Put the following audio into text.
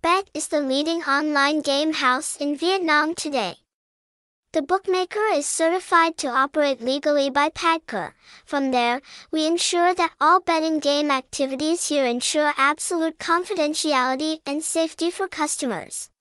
Bet is the leading online game house in Vietnam today. The bookmaker is certified to operate legally by PAGCOR. From there, we ensure that all betting game activities here ensure absolute confidentiality and safety for customers.